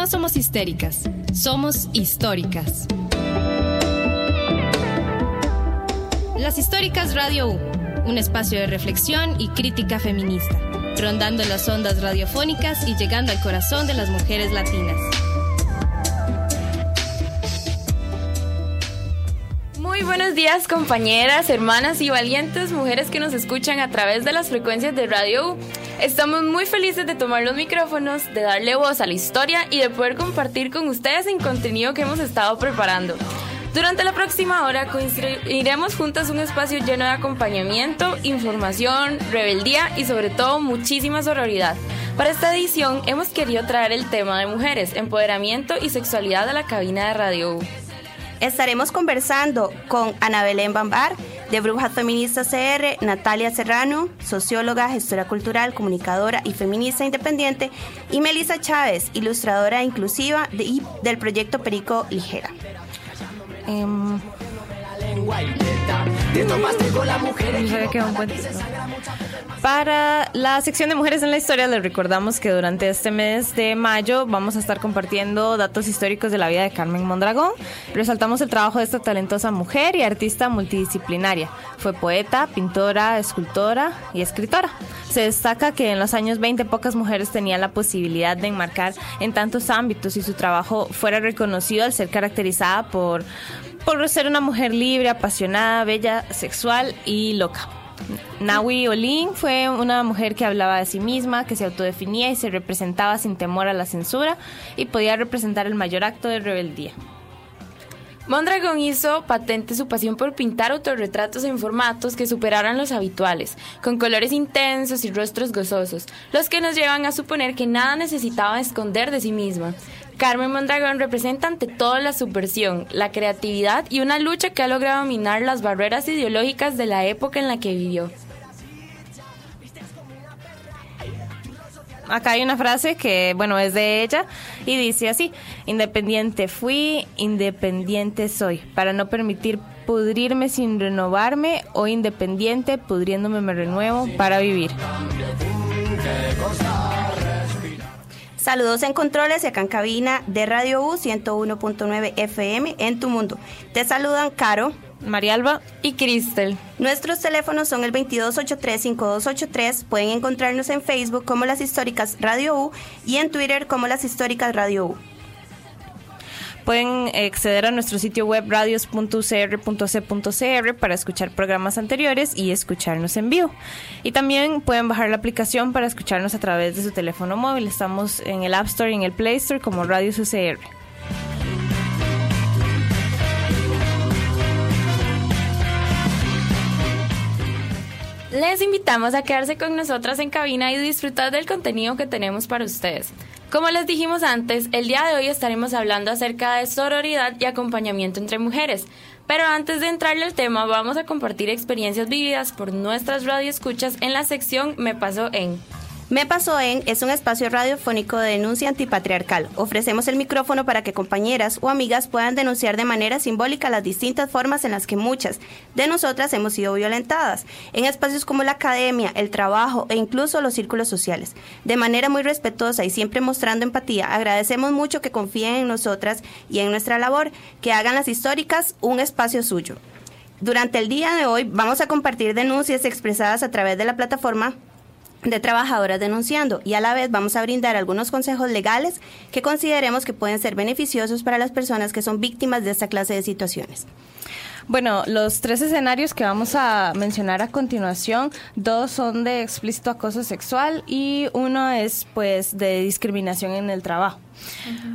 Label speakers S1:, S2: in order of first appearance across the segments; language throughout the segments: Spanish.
S1: No somos histéricas, somos históricas. Las Históricas Radio U, un espacio de reflexión y crítica feminista, rondando las ondas radiofónicas y llegando al corazón de las mujeres latinas.
S2: Muy buenos días compañeras, hermanas y valientes mujeres que nos escuchan a través de las frecuencias de Radio U. Estamos muy felices de tomar los micrófonos, de darle voz a la historia y de poder compartir con ustedes el contenido que hemos estado preparando. Durante la próxima hora iremos juntas un espacio lleno de acompañamiento, información, rebeldía y sobre todo muchísima sororidad. Para esta edición hemos querido traer el tema de mujeres, empoderamiento y sexualidad a la cabina de Radio U.
S3: Estaremos conversando con Ana Belén Bambar, de Brujas Feministas CR, Natalia Serrano, socióloga, gestora cultural, comunicadora y feminista independiente, y Melissa Chávez, ilustradora inclusiva de, del proyecto Perico Ligera.
S4: Um, para la sección de Mujeres en la Historia, les recordamos que durante este mes de mayo vamos a estar compartiendo datos históricos de la vida de Carmen Mondragón. Resaltamos el trabajo de esta talentosa mujer y artista multidisciplinaria. Fue poeta, pintora, escultora y escritora. Se destaca que en los años 20 pocas mujeres tenían la posibilidad de enmarcar en tantos ámbitos y su trabajo fuera reconocido al ser caracterizada por, por ser una mujer libre, apasionada, bella, sexual y loca. Nawi Olin fue una mujer que hablaba de sí misma, que se autodefinía y se representaba sin temor a la censura y podía representar el mayor acto de rebeldía.
S2: Mondragón hizo patente su pasión por pintar autorretratos en formatos que superaran los habituales, con colores intensos y rostros gozosos, los que nos llevan a suponer que nada necesitaba esconder de sí misma. Carmen Mondragón representa ante todo la subversión, la creatividad y una lucha que ha logrado minar las barreras ideológicas de la época en la que vivió.
S4: Acá hay una frase que, bueno, es de ella y dice así, independiente fui, independiente soy, para no permitir pudrirme sin renovarme o independiente, pudriéndome me renuevo para vivir.
S3: Saludos en controles y acá en cabina de Radio U 101.9 FM en tu mundo. Te saludan Caro,
S2: Marialba y Cristel.
S3: Nuestros teléfonos son el 2283-5283. Pueden encontrarnos en Facebook como Las Históricas Radio U y en Twitter como Las Históricas Radio U.
S4: Pueden acceder a nuestro sitio web radios.ucr.c.cr para escuchar programas anteriores y escucharnos en vivo. Y también pueden bajar la aplicación para escucharnos a través de su teléfono móvil. Estamos en el App Store y en el Play Store como Radios UCR.
S2: Les invitamos a quedarse con nosotras en cabina y disfrutar del contenido que tenemos para ustedes. Como les dijimos antes, el día de hoy estaremos hablando acerca de sororidad y acompañamiento entre mujeres. Pero antes de entrarle al tema, vamos a compartir experiencias vividas por nuestras radioescuchas en la sección Me pasó en.
S3: Me pasó en es un espacio radiofónico de denuncia antipatriarcal. Ofrecemos el micrófono para que compañeras o amigas puedan denunciar de manera simbólica las distintas formas en las que muchas de nosotras hemos sido violentadas, en espacios como la academia, el trabajo e incluso los círculos sociales. De manera muy respetuosa y siempre mostrando empatía, agradecemos mucho que confíen en nosotras y en nuestra labor, que hagan las históricas un espacio suyo. Durante el día de hoy vamos a compartir denuncias expresadas a través de la plataforma de trabajadoras denunciando y a la vez vamos a brindar algunos consejos legales que consideremos que pueden ser beneficiosos para las personas que son víctimas de esta clase de situaciones.
S4: Bueno, los tres escenarios que vamos a mencionar a continuación, dos son de explícito acoso sexual y uno es pues de discriminación en el trabajo.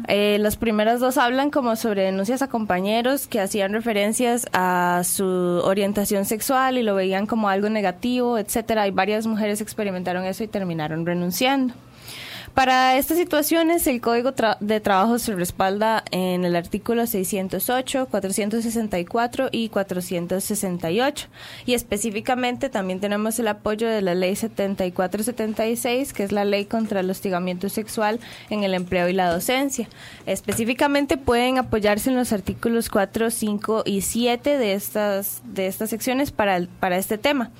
S4: Eh, los primeros dos hablan como sobre denuncias a compañeros que hacían referencias a su orientación sexual y lo veían como algo negativo, etcétera. Y varias mujeres experimentaron eso y terminaron renunciando. Para estas situaciones, el Código de Trabajo se respalda en el artículo 608, 464 y 468. Y específicamente también tenemos el apoyo de la Ley 7476, que es la Ley contra el hostigamiento sexual en el empleo y la docencia. Específicamente pueden apoyarse en los artículos 4, 5 y 7 de estas, de estas secciones para, para este tema.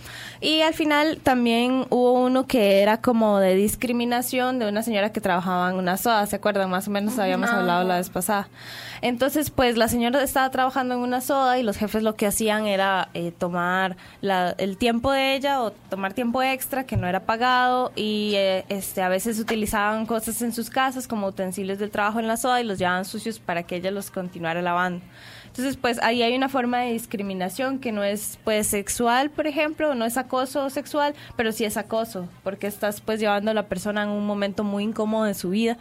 S4: Y al final también hubo uno que era como de discriminación de una señora que trabajaba en una soda, ¿se acuerdan? Más o menos habíamos hablado la vez pasada. Entonces, pues la señora estaba trabajando en una soda y los jefes lo que hacían era eh, tomar el tiempo de ella o tomar tiempo extra que no era pagado y eh, este a veces utilizaban cosas en sus casas como utensilios del trabajo en la soda y los llevaban sucios para que ella los continuara lavando. Entonces, pues ahí hay una forma de discriminación que no es pues sexual, por ejemplo, no es acoso sexual, pero sí es acoso, porque estás pues llevando a la persona en un momento muy incómodo de su vida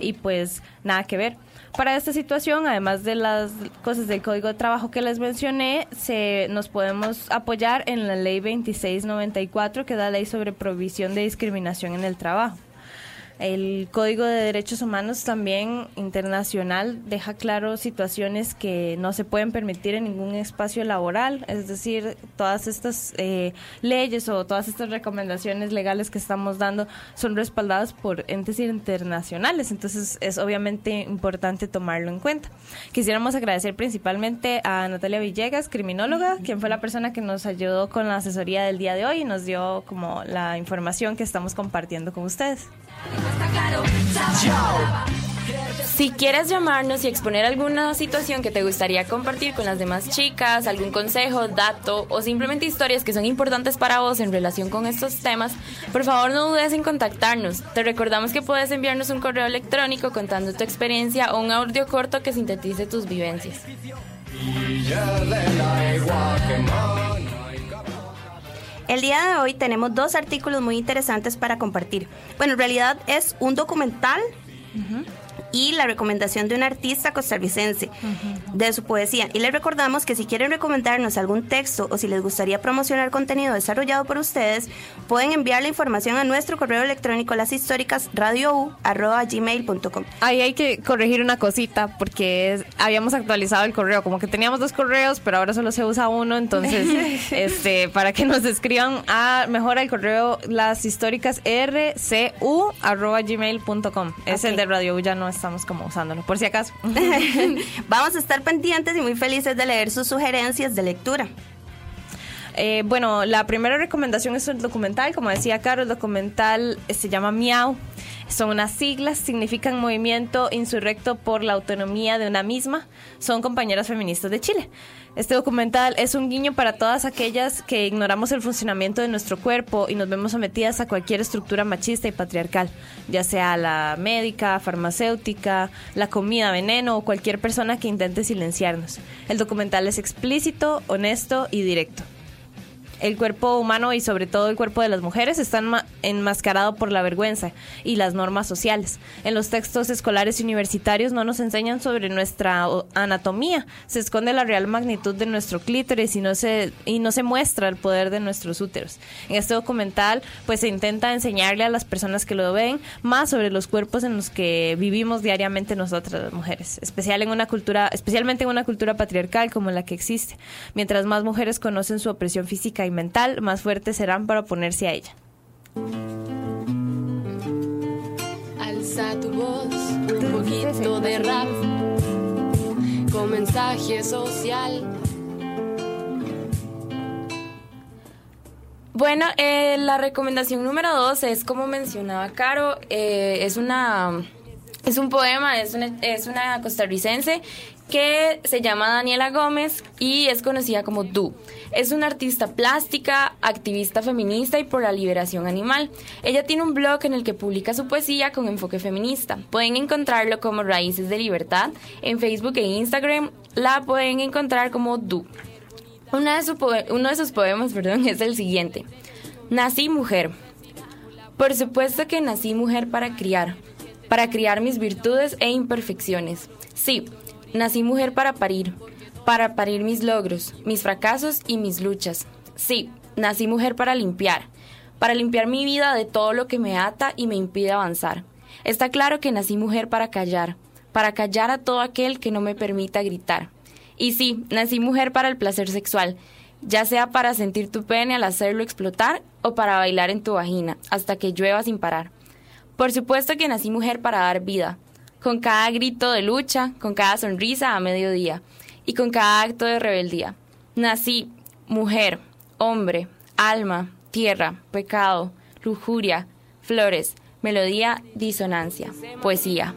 S4: y pues nada que ver. Para esta situación, además de las cosas del Código de Trabajo que les mencioné, se, nos podemos apoyar en la Ley 2694, que da la ley sobre provisión de discriminación en el trabajo. El Código de Derechos Humanos también internacional deja claro situaciones que no se pueden permitir en ningún espacio laboral, es decir, todas estas eh, leyes o todas estas recomendaciones legales que estamos dando son respaldadas por entes internacionales, entonces es obviamente importante tomarlo en cuenta. Quisiéramos agradecer principalmente a Natalia Villegas, criminóloga, quien fue la persona que nos ayudó con la asesoría del día de hoy y nos dio como la información que estamos compartiendo con ustedes.
S2: Si quieres llamarnos y exponer alguna situación que te gustaría compartir con las demás chicas, algún consejo, dato o simplemente historias que son importantes para vos en relación con estos temas, por favor no dudes en contactarnos. Te recordamos que puedes enviarnos un correo electrónico contando tu experiencia o un audio corto que sintetice tus vivencias.
S3: El día de hoy tenemos dos artículos muy interesantes para compartir. Bueno, en realidad es un documental y la recomendación de un artista costarricense de su poesía. Y les recordamos que si quieren recomendarnos algún texto o si les gustaría promocionar contenido desarrollado por ustedes, pueden enviar la información a nuestro correo electrónico las históricas gmail.com.
S4: Ahí hay que corregir una cosita porque habíamos actualizado el correo, como que teníamos dos correos, pero ahora solo se usa uno, entonces este para que nos escriban a mejor al correo las históricas rcu gmail.com. Es el de Radio ya no es estamos como usándolo, por si acaso.
S3: Vamos a estar pendientes y muy felices de leer sus sugerencias de lectura.
S4: Eh, bueno, la primera recomendación es el documental. Como decía Caro, el documental se llama Miau. Son unas siglas, significan movimiento insurrecto por la autonomía de una misma. Son compañeras feministas de Chile. Este documental es un guiño para todas aquellas que ignoramos el funcionamiento de nuestro cuerpo y nos vemos sometidas a cualquier estructura machista y patriarcal, ya sea la médica, farmacéutica, la comida, veneno o cualquier persona que intente silenciarnos. El documental es explícito, honesto y directo el cuerpo humano y sobre todo el cuerpo de las mujeres están enmascarado por la vergüenza y las normas sociales. En los textos escolares y universitarios no nos enseñan sobre nuestra anatomía, se esconde la real magnitud de nuestro clítoris y no se y no se muestra el poder de nuestros úteros. En este documental pues se intenta enseñarle a las personas que lo ven más sobre los cuerpos en los que vivimos diariamente nosotras las mujeres, especial en una cultura, especialmente en una cultura patriarcal como la que existe. Mientras más mujeres conocen su opresión física mental, más fuertes serán para oponerse a ella.
S5: Alza tu voz, un poquito de rap, con mensaje social.
S2: Bueno, eh, la recomendación número dos es, como mencionaba Caro, eh, es una es un poema, es una, es una costarricense que se llama Daniela Gómez y es conocida como Du. Es una artista plástica, activista feminista y por la liberación animal. Ella tiene un blog en el que publica su poesía con enfoque feminista. Pueden encontrarlo como Raíces de Libertad. En Facebook e Instagram la pueden encontrar como Du. Uno de sus poemas perdón, es el siguiente. Nací mujer. Por supuesto que nací mujer para criar, para criar mis virtudes e imperfecciones. Sí, Nací mujer para parir, para parir mis logros, mis fracasos y mis luchas. Sí, nací mujer para limpiar, para limpiar mi vida de todo lo que me ata y me impide avanzar. Está claro que nací mujer para callar, para callar a todo aquel que no me permita gritar. Y sí, nací mujer para el placer sexual, ya sea para sentir tu pene al hacerlo explotar o para bailar en tu vagina hasta que llueva sin parar. Por supuesto que nací mujer para dar vida, con cada grito de lucha, con cada sonrisa a mediodía y con cada acto de rebeldía. Nací mujer, hombre, alma, tierra, pecado, lujuria, flores, melodía, disonancia, poesía.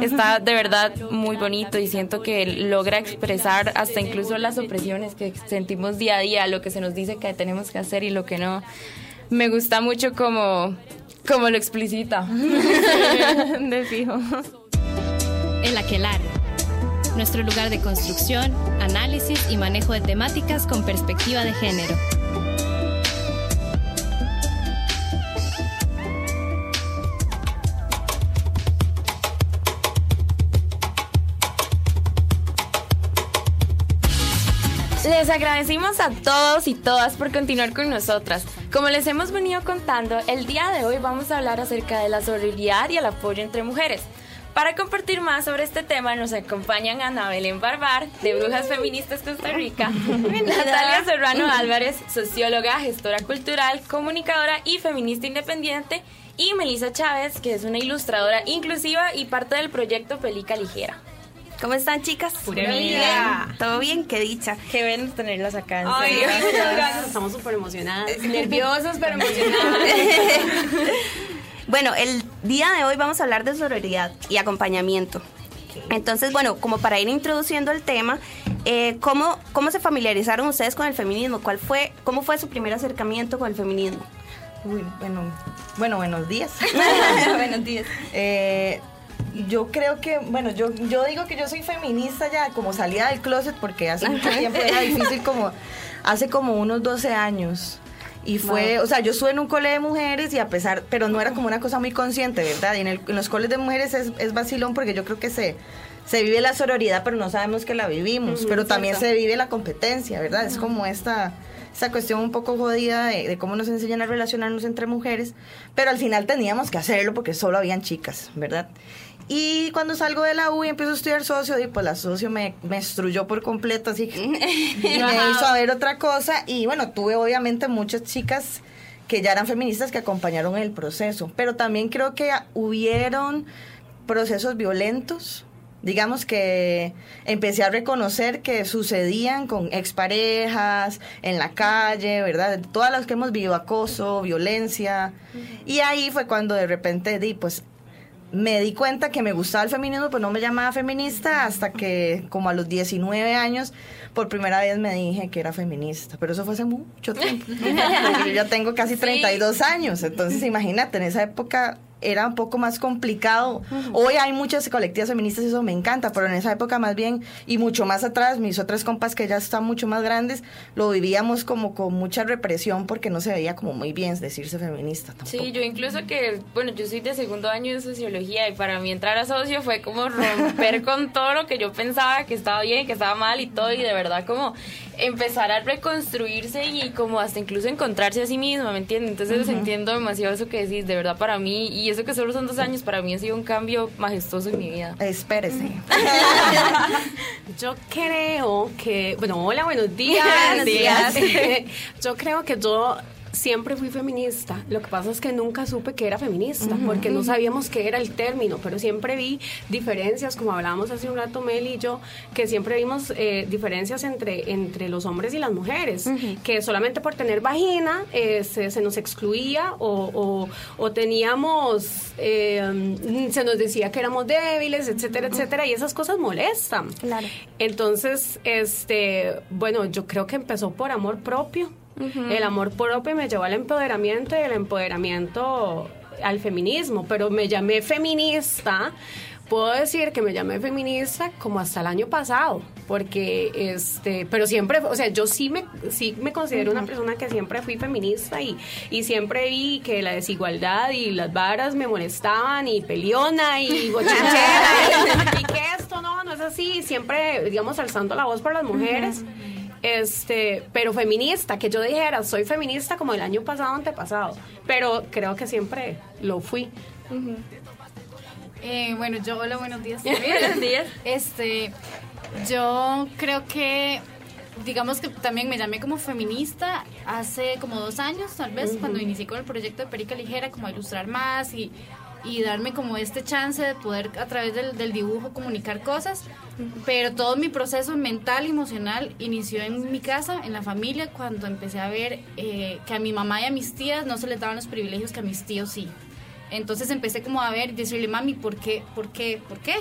S2: Está de verdad muy bonito y siento que logra expresar hasta incluso las opresiones que sentimos día a día, lo que se nos dice que tenemos que hacer y lo que no. Me gusta mucho como, como lo explicita.
S4: de fijo.
S1: El aquelarre, nuestro lugar de construcción, análisis y manejo de temáticas con perspectiva de género.
S2: Les agradecemos a todos y todas por continuar con nosotras. Como les hemos venido contando, el día de hoy vamos a hablar acerca de la sororidad y el apoyo entre mujeres. Para compartir más sobre este tema nos acompañan Ana Belén Barbar, de Brujas Feministas Costa Rica, Natalia Serrano Álvarez, socióloga, gestora cultural, comunicadora y feminista independiente, y Melissa Chávez, que es una ilustradora inclusiva y parte del proyecto Pelica Ligera.
S3: ¿Cómo están, chicas?
S2: Pura vida.
S3: ¿Todo bien? Qué dicha.
S2: Qué bueno tenerlas acá. En
S5: Ay,
S2: serio.
S5: gracias, gracias. Estamos súper emocionadas. Nerviosas, pero emocionadas.
S3: Bueno, el día de hoy vamos a hablar de sororidad y acompañamiento. Entonces, bueno, como para ir introduciendo el tema, eh, ¿cómo, ¿cómo se familiarizaron ustedes con el feminismo? ¿Cuál fue, ¿Cómo fue su primer acercamiento con el feminismo?
S6: Uy, bueno, bueno, buenos días.
S3: Buenos días.
S6: Eh, yo creo que, bueno, yo, yo digo que yo soy feminista ya, como salida del closet, porque hace mucho tiempo era difícil, como hace como unos 12 años. Y fue, o sea, yo estuve en un cole de mujeres y a pesar, pero no era como una cosa muy consciente, ¿verdad? Y en, el- en los coles de mujeres es, es vacilón porque yo creo que se, se vive la sororidad, pero no sabemos que la vivimos. pero también se vive la competencia, ¿verdad? Es como esta, esta cuestión un poco jodida de, de cómo nos enseñan a relacionarnos entre mujeres, pero al final teníamos que hacerlo porque solo habían chicas, ¿verdad? Y cuando salgo de la U y empiezo a estudiar socio, y pues la socio me, me destruyó por completo, así que me hizo a ver otra cosa. Y bueno, tuve obviamente muchas chicas que ya eran feministas que acompañaron el proceso, pero también creo que hubieron procesos violentos. Digamos que empecé a reconocer que sucedían con exparejas, en la calle, ¿verdad? Todas las que hemos vivido, acoso, violencia. Y ahí fue cuando de repente di, pues me di cuenta que me gustaba el feminismo, pues no me llamaba feminista hasta que como a los 19 años por primera vez me dije que era feminista, pero eso fue hace mucho tiempo. Yo ya tengo casi 32 años, entonces imagínate, en esa época era un poco más complicado. Hoy hay muchas colectivas feministas y eso me encanta, pero en esa época más bien y mucho más atrás, mis otras compas que ya están mucho más grandes, lo vivíamos como con mucha represión porque no se veía como muy bien decirse feminista tampoco.
S2: Sí, yo incluso que, bueno, yo soy de segundo año de sociología y para mí entrar a socio fue como romper con todo lo que yo pensaba que estaba bien, que estaba mal y todo y de verdad como empezar a reconstruirse y como hasta incluso encontrarse a sí misma, ¿me entiendes? Entonces entiendo demasiado eso que decís, de verdad para mí, y eso que solo son dos años, para mí ha sido un cambio majestuoso en mi vida.
S6: Espérese.
S5: Yo creo que, bueno, hola, buenos días.
S3: Buenos días.
S5: yo creo que yo siempre fui feminista. Lo que pasa es que nunca supe que era feminista, porque no sabíamos qué era el término, pero siempre vi diferencias, como hablábamos hace un rato Mel y yo, que siempre vimos eh, diferencias entre, entre los hombres y las mujeres, que solamente por tener vagina eh, se, se nos excluía o, o- o teníamos, eh, se nos decía que éramos débiles, etcétera, etcétera, y esas cosas molestan.
S3: Claro.
S5: Entonces, este, bueno, yo creo que empezó por amor propio. El amor propio me llevó al empoderamiento y el empoderamiento al feminismo, pero me llamé feminista. Puedo decir que me llamé feminista como hasta el año pasado, porque este, pero siempre, o sea, yo sí me, sí me considero una persona que siempre fui feminista y, y siempre vi que la desigualdad y las varas me molestaban y peleona y bochinchera y, y que esto no, no es así, siempre, digamos, alzando la voz por las mujeres. Este, pero feminista, que yo dijera, soy feminista como el año pasado, antepasado, pero creo que siempre lo fui.
S7: Eh, bueno, yo, hola, buenos días.
S2: Buenos días.
S7: Este, yo creo que, digamos que también me llamé como feminista hace como dos años, tal vez, cuando inicié con el proyecto de Perica Ligera, como a ilustrar más y, y darme como este chance de poder a través del, del dibujo comunicar cosas. Pero todo mi proceso mental y emocional inició en mi casa, en la familia, cuando empecé a ver eh, que a mi mamá y a mis tías no se les daban los privilegios que a mis tíos sí. Entonces empecé como a ver, decirle, mami, ¿por qué? ¿Por qué? ¿Por qué?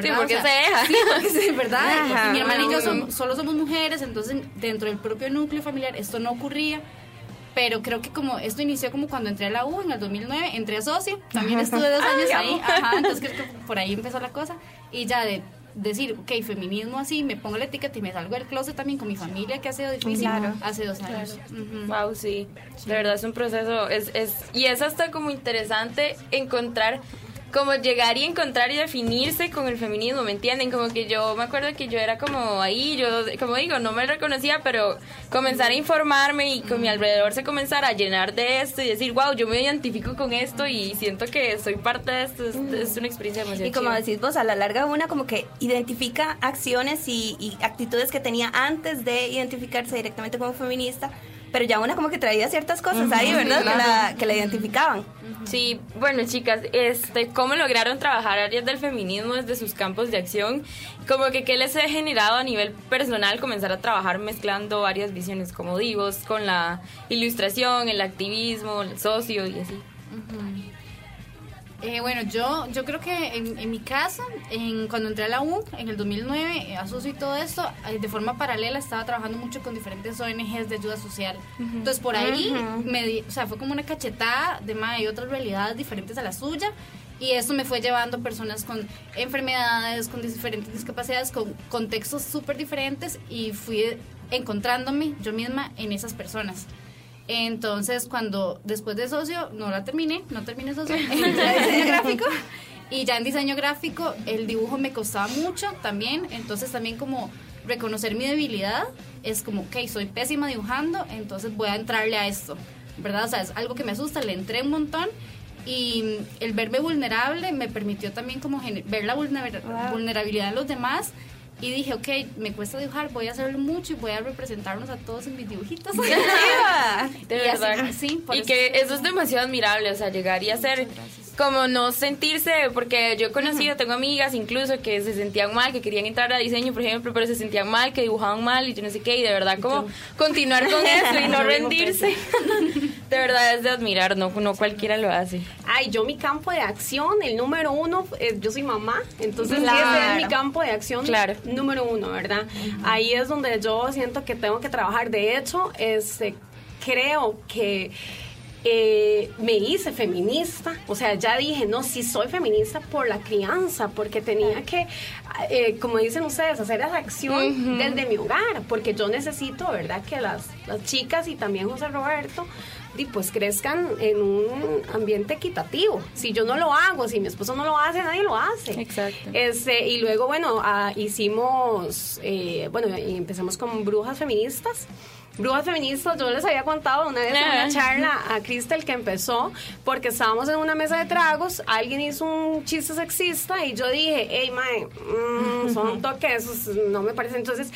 S2: Sí, porque se deja.
S7: Sí, porque ¿verdad?
S3: Ajá.
S7: Porque mi hermana y yo som- solo somos mujeres, entonces dentro del propio núcleo familiar esto no ocurría. Pero creo que como esto inició como cuando entré a la U en el 2009, entré a socio, también estuve dos años ahí, ajá, entonces creo que por ahí empezó la cosa. Y ya de decir, ok, feminismo así, me pongo la etiqueta y me salgo del closet también con mi familia, que ha sido difícil
S3: Claro.
S7: hace dos años.
S2: Wow, sí. De verdad es un proceso, es, es, y es hasta como interesante encontrar, como llegar y encontrar y definirse con el feminismo, ¿me entienden? Como que yo me acuerdo que yo era como ahí, yo, como digo, no me reconocía, pero comenzar a informarme y con mi alrededor se comenzar a llenar de esto y decir, wow, yo me identifico con esto y siento que soy parte de esto, es, es una experiencia demasiado
S3: Y como decís vos, a la larga una como que identifica acciones y, y actitudes que tenía antes de identificarse directamente como feminista, pero ya una como que traía ciertas cosas ahí, ¿verdad? Que la, que la identificaban.
S2: Sí, bueno chicas, este, ¿cómo lograron trabajar áreas del feminismo desde sus campos de acción? Como que qué les ha generado a nivel personal comenzar a trabajar mezclando varias visiones como divos con la ilustración, el activismo, el socio y así.
S7: Eh, bueno, yo, yo creo que en, en mi caso, en, cuando entré a la U, en el 2009, eh, a socio y todo esto, eh, de forma paralela estaba trabajando mucho con diferentes ONGs de ayuda social. Entonces, por ahí, me di- o sea, fue como una cachetada de más y otras realidades diferentes a la suya. Y eso me fue llevando a personas con enfermedades, con diferentes discapacidades, con contextos súper diferentes y fui encontrándome yo misma en esas personas. Entonces, cuando después de socio, no la terminé, no terminé socio, entré diseño gráfico. Y ya en diseño gráfico, el dibujo me costaba mucho también. Entonces, también como reconocer mi debilidad es como, ok, soy pésima dibujando, entonces voy a entrarle a esto, ¿verdad? O sea, es algo que me asusta, le entré un montón. Y el verme vulnerable me permitió también como ver la vulner- vulnerabilidad en los demás. Y dije, ok, me cuesta dibujar, voy a hacerlo mucho y voy a representarnos a todos en mis dibujitos.
S2: De
S7: Y así,
S2: verdad.
S7: sí, por
S2: y
S7: eso.
S2: que eso es demasiado admirable, o sea, llegar y hacer como no sentirse, porque yo he conocido, tengo amigas incluso que se sentían mal, que querían entrar a diseño, por ejemplo, pero se sentían mal, que dibujaban mal y yo no sé qué, y de verdad como continuar con eso y no rendirse. De verdad es de admirar, no, no cualquiera lo hace.
S5: Ay, yo mi campo de acción, el número uno, eh, yo soy mamá, entonces ese
S3: Claro.
S5: es mi campo de acción
S2: Claro.
S5: número uno, ¿verdad? Ahí es donde yo siento que tengo que trabajar. De hecho, este, creo que eh, me hice feminista, o sea, ya dije, no, sí soy feminista por la crianza, porque tenía que, eh, como dicen ustedes, hacer esa acción desde mi hogar, porque yo necesito, ¿verdad?, que las, las chicas y también José Roberto, di, pues crezcan en un ambiente equitativo. Si yo no lo hago, si mi esposo no lo hace, nadie lo hace.
S2: Exacto.
S5: Este, y luego, bueno, ah, hicimos, eh, bueno, y empezamos con brujas feministas. Brujas feministas, yo les había contado una vez en una charla a Cristel que empezó porque estábamos en una mesa de tragos, alguien hizo un chiste sexista y yo dije, hey, mae, mm, son toques, no me parece. Entonces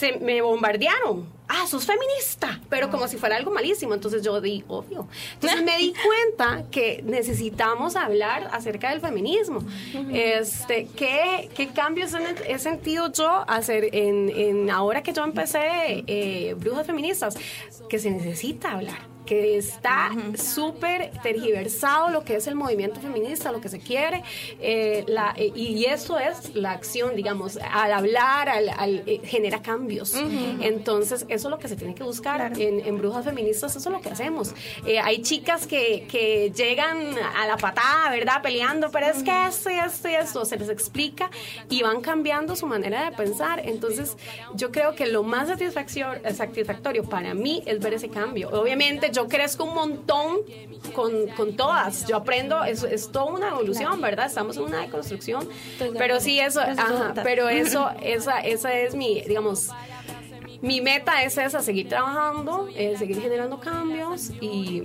S5: se me bombardearon. Ah, sos feminista, pero como si fuera algo malísimo. Entonces yo di, obvio. Entonces me di cuenta que necesitamos hablar acerca del feminismo. Este, ¿qué, qué cambios he, sentido yo hacer en, en ahora que yo empecé eh, Brujas Feministas? Que se necesita hablar que está súper tergiversado lo que es el movimiento feminista, lo que se quiere, eh, la, eh, y eso es la acción, digamos, al hablar, al, al, eh, genera cambios. Entonces, eso es lo que se tiene que buscar en, en Brujas Feministas, eso es lo que hacemos. Hay chicas que, que llegan a la patada, ¿verdad? Peleando, pero es que esto y esto y esto, se les explica y van cambiando su manera de pensar. Entonces, yo creo que lo más satisfactorio para mí es ver ese cambio. Obviamente, yo crezco un montón con, con todas. Yo aprendo, es, es toda una evolución, ¿verdad? Estamos en una deconstrucción. Pero sí, eso, ajá, pero eso, esa, esa es mi, digamos, mi meta es esa, seguir trabajando, eh, seguir generando cambios y,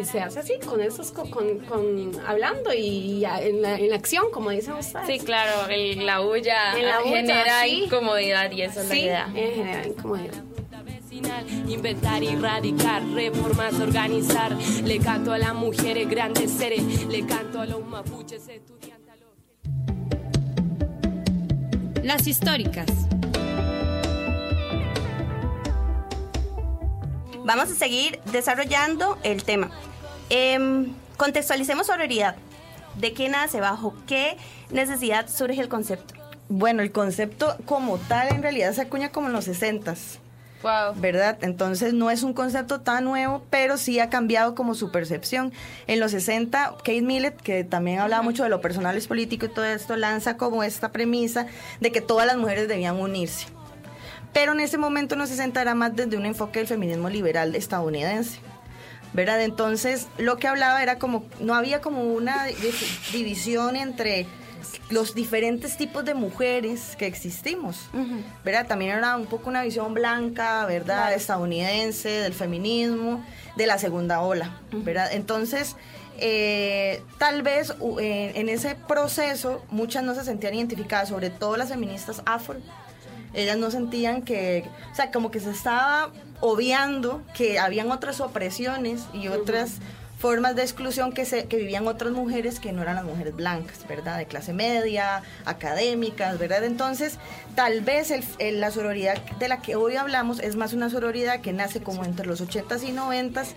S5: y se hace así, con esos, con, con, con- hablando y en la, en la acción, como dicen ustedes.
S2: Sí, claro, el- la bulla
S5: En la bulla,
S2: genera
S5: sí.
S2: incomodidad y esa es la
S5: Sí,
S2: idea.
S5: en general, incomodidad.
S8: Vecinal, inventar y erradicar, reformas, organizar. Le canto a las mujeres grandes seres, le canto a los mapuches estudiantes. a los-
S1: Las históricas.
S3: Vamos a seguir desarrollando el tema. Em, contextualicemos sororidad. ¿De qué nace? ¿Bajo qué necesidad surge el concepto?
S6: Bueno, el concepto como tal en realidad se acuña como en los 60s.
S2: Wow.
S6: ¿verdad? Entonces no es un concepto tan nuevo, pero sí ha cambiado como su percepción. En los 60, Kate Millett, que también hablaba mucho de lo personal es político y todo esto, lanza como esta premisa de que todas las mujeres debían unirse. Pero en ese momento en los 60 era más desde un enfoque del feminismo liberal estadounidense. ¿Verdad? Entonces, lo que hablaba era como, no había como una di- división entre los diferentes tipos de mujeres que existimos, ¿verdad? También era un poco una visión blanca, ¿verdad? Estadounidense, del feminismo, de la segunda ola, ¿verdad? Entonces, eh, tal vez eh, en ese proceso muchas no se sentían identificadas, sobre todo las feministas afro, ellas no sentían que, o sea, como que se estaba obviando que habían otras opresiones y otras formas de exclusión que, se, que vivían otras mujeres que no eran las mujeres blancas, ¿verdad? De clase media, académicas, ¿verdad? Entonces, tal vez el- el- la sororidad de la que hoy hablamos es más una sororidad que nace como entre los 80s y 90s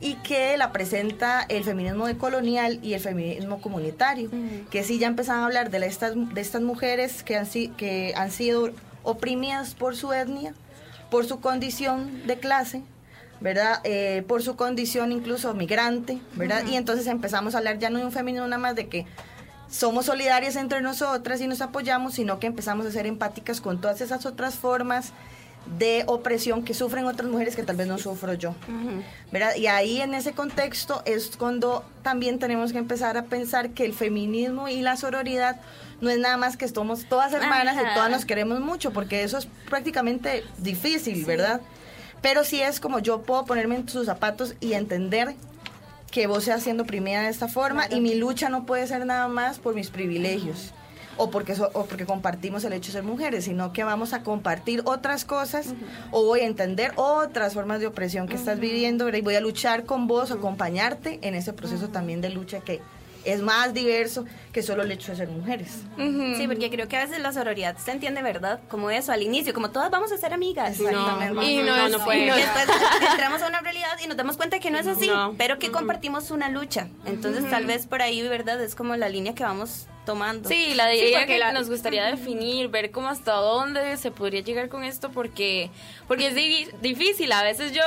S6: y que la presenta el feminismo decolonial y el feminismo comunitario, que sí ya empezaban a hablar de, la- estas, de estas mujeres que han, que han sido oprimidas por su etnia, por su condición de clase, ¿verdad? Eh, por su condición incluso migrante, ¿verdad? Y entonces empezamos a hablar ya no de un feminismo nada más de que somos solidarias entre nosotras y nos apoyamos, sino que empezamos a ser empáticas con todas esas otras formas de opresión que sufren otras mujeres que tal vez no sufro yo. ¿verdad? Y ahí en ese contexto es cuando también tenemos que empezar a pensar que el feminismo y la sororidad no es nada más que somos todas hermanas
S2: Ajá.
S6: y todas nos queremos mucho, porque eso es prácticamente difícil, ¿verdad? Pero sí es como yo puedo ponerme en sus zapatos y entender que vos seas siendo oprimida de esta forma y mi lucha no puede ser nada más por mis privilegios o porque so- o porque compartimos el hecho de ser mujeres, sino que vamos a compartir otras cosas o voy a entender otras formas de opresión que estás viviendo ¿verdad? y voy a luchar con vos, acompañarte en ese proceso también de lucha que es más diverso que solo el hecho de ser mujeres.
S3: Sí, porque creo que a veces la sororidad se entiende, ¿verdad? Como eso, al inicio, como todas vamos a ser amigas.
S5: No,
S2: Y no
S5: no,
S2: es-
S5: no puede.
S3: Y después entramos a una realidad y nos damos cuenta que no es así,
S5: No.
S3: pero que compartimos una lucha. Entonces, tal vez por ahí, ¿verdad? Es como la línea que vamos tomando.
S2: Sí, la idea
S5: porque
S2: que
S5: la-
S2: nos gustaría definir, ver cómo hasta dónde se podría llegar con esto, porque porque es di- difícil. A veces yo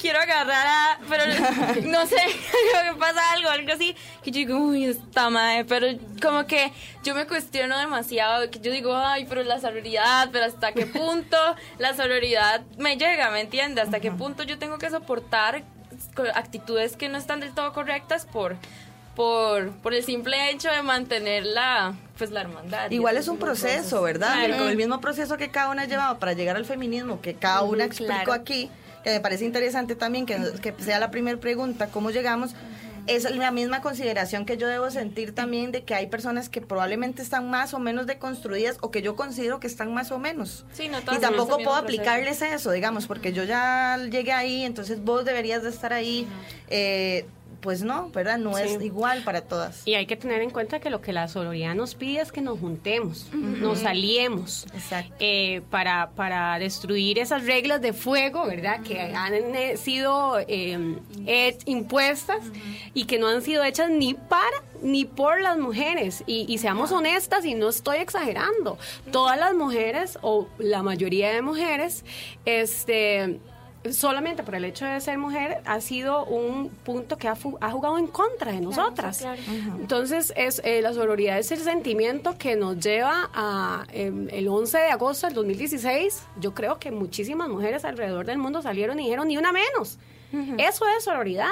S2: quiero agarrar a... Pero no sé, que pasa algo, algo así, que yo digo, uy, esta madre, pero como que yo me cuestiono demasiado, que yo digo, ay, pero la sororidad, pero hasta qué punto la sororidad me llega, ¿me entiendes? Hasta qué punto yo tengo que soportar actitudes que no están del todo correctas por por, por el simple hecho de mantener la, pues, la hermandad.
S6: Igual es un proceso. ¿verdad?
S2: Claro.
S6: Con el mismo proceso que cada una ha llevado para llegar al feminismo, que cada una explicó
S3: claro.
S6: aquí, que me parece interesante también que, que sea la primera pregunta, ¿cómo llegamos? Es la misma consideración que yo debo sentir también de que hay personas que probablemente están más o menos deconstruidas o que yo considero que están más o menos.
S2: Sí, no
S6: y tampoco puedo
S2: proceso.
S6: aplicarles eso, digamos, porque yo ya llegué ahí, entonces vos deberías de estar ahí. Eh, pues no, ¿verdad? No es igual para todas.
S5: Y hay que tener en cuenta que lo que la sororidad nos pide es que nos juntemos, nos aliemos
S6: Exacto.
S5: eh, para, para destruir esas reglas de fuego, ¿verdad? Que han eh, sido eh, eh, impuestas y que no han sido hechas ni para ni por las mujeres. Y, y seamos honestas, y no estoy exagerando, todas las mujeres, o la mayoría de mujeres, este solamente por el hecho de ser mujer ha sido un punto que ha, jugado en contra de nosotras. Entonces, es eh, la sororidad es el sentimiento que nos lleva a em, el 11 de agosto del 2016. Yo creo que muchísimas mujeres alrededor del mundo salieron y dijeron ni una menos. Eso es sororidad.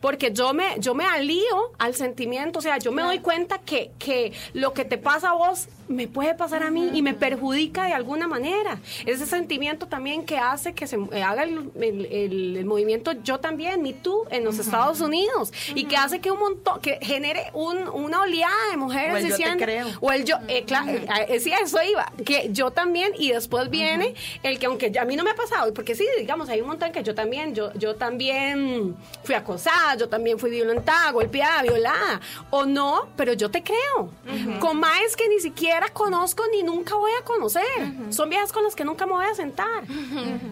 S5: Porque yo me, yo me alío al sentimiento, o sea, yo me doy cuenta que, que lo que te pasa a vos me puede pasar a mí y me perjudica de alguna manera. Ese sentimiento también que hace que se haga el, el- el- el movimiento Yo también, Me Too, en los Estados Unidos, y que hace que un montón, que genere un, una oleada de mujeres
S6: O el yo te
S5: diciendo,
S6: creo.
S5: o el yo, eh, cla- eh, eh, sí, eso iba, que yo también, y después viene el que aunque a mí no me ha pasado, porque sí, digamos, hay un montón que yo también, yo, yo también fui acosada, abusada, yo también fui violentada, golpeada, violada. O no, pero yo te creo. Con maes que ni siquiera conozco ni nunca voy a conocer. Son viejas con las que nunca me voy a sentar.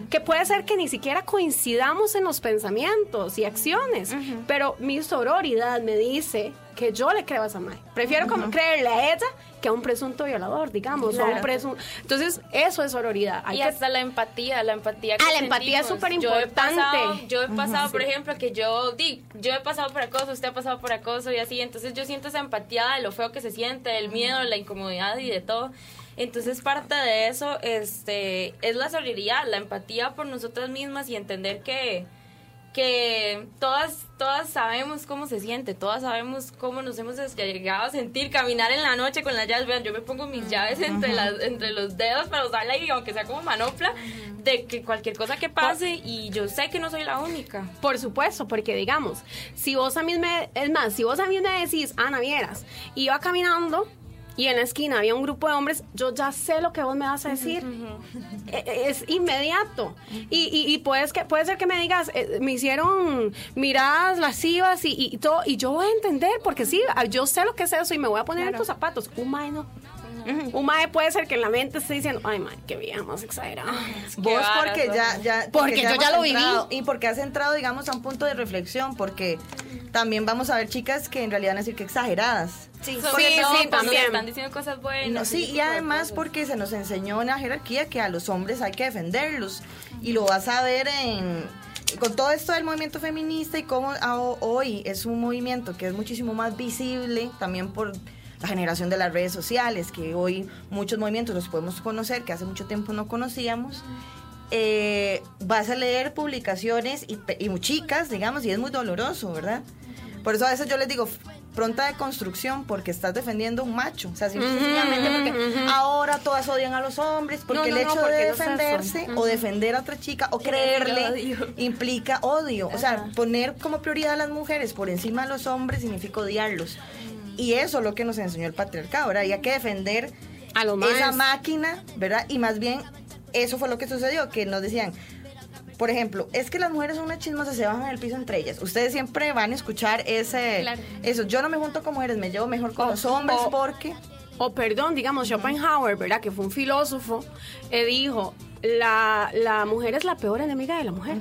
S5: Que puede ser que ni siquiera coincidamos en los pensamientos y acciones. Pero mi sororidad me dice que yo le creo a esa mae. Prefiero como creerle a ella que a un presunto violador, digamos, o a un presunto... Entonces, eso es sororidad. Hay
S2: y
S5: que-
S2: hasta la empatía, la empatía que
S5: Ah, la empatía es súper
S2: Yo he
S5: importante.
S2: pasado, yo he pasado por ejemplo, que yo di, yo he pasado por acoso, usted ha pasado por acoso y así, entonces yo siento esa empatía de lo feo que se siente, el miedo, la incomodidad y de todo. Entonces parte de eso este es la solidaridad, la empatía por nosotras mismas y entender que que todas todas sabemos cómo se siente, todas sabemos cómo nos hemos llegado a sentir caminar en la noche con las llaves, vean, yo me pongo mis llaves entre las entre los dedos para usarla y aunque sea como manopla de que cualquier cosa que pase y yo sé que no soy la única.
S5: Por supuesto, porque digamos, si vos a mí me, es más, si vos a mí me decís, Ana, vieras, iba caminando y en la esquina había un grupo de hombres, yo ya sé lo que vos me vas a decir. E- e- Es inmediato. Y, y, y puedes que, puede ser que me digas, eh, me hicieron miradas lascivas y, y todo, y yo voy a entender, porque sí, ah, yo sé lo que es eso y me voy a poner en tus zapatos. Un mae no. Un mae puede ser que en la mente esté diciendo, ay, mae, qué vieja más exagerada.
S6: Vos porque ya, ya
S5: Porque yo
S6: hemos
S5: ya lo viví.
S6: y porque has entrado digamos a un punto de reflexión porque también vamos a ver chicas que en realidad van a decir que exageradas
S2: Sí,
S5: sí, sí,
S2: cuando
S5: también.
S2: están diciendo cosas buenas.
S6: no, sí y
S2: de
S6: además porque se nos enseñó una jerarquía que a los hombres hay que defenderlos y lo vas a ver en con todo esto del movimiento feminista y cómo hoy es un movimiento que es muchísimo más visible también por la generación de las redes sociales, que hoy muchos movimientos los podemos conocer, que hace mucho tiempo no conocíamos. Eh, vas a leer publicaciones y, y chicas, digamos, y es muy doloroso, ¿verdad? Por eso a veces yo les digo, pronta de construcción, porque estás defendiendo un macho. O sea, simple y sencillamente porque ahora todas odian a los hombres, porque
S5: No,
S6: el
S5: no,
S6: hecho
S5: porque
S6: de defenderse o defender a otra chica o creerle implica odio. O sea, poner como prioridad a las mujeres por encima de los hombres significa odiarlos. Y eso es lo que nos enseñó el patriarcado, hay que defender
S5: A los
S6: esa
S5: maes.
S6: máquina, ¿verdad? Y más bien, eso fue lo que sucedió, que nos decían, por ejemplo, es que las mujeres son unas chismosas, se bajan el piso entre ellas. Ustedes siempre van a escuchar ese,
S7: Claro.
S6: eso. Yo no me junto con mujeres, me llevo mejor con los hombres
S5: o-
S6: porque...
S5: O perdón, digamos, Schopenhauer, ¿verdad? Que fue un filósofo, eh, dijo, la, la mujer es la peor enemiga de la mujer.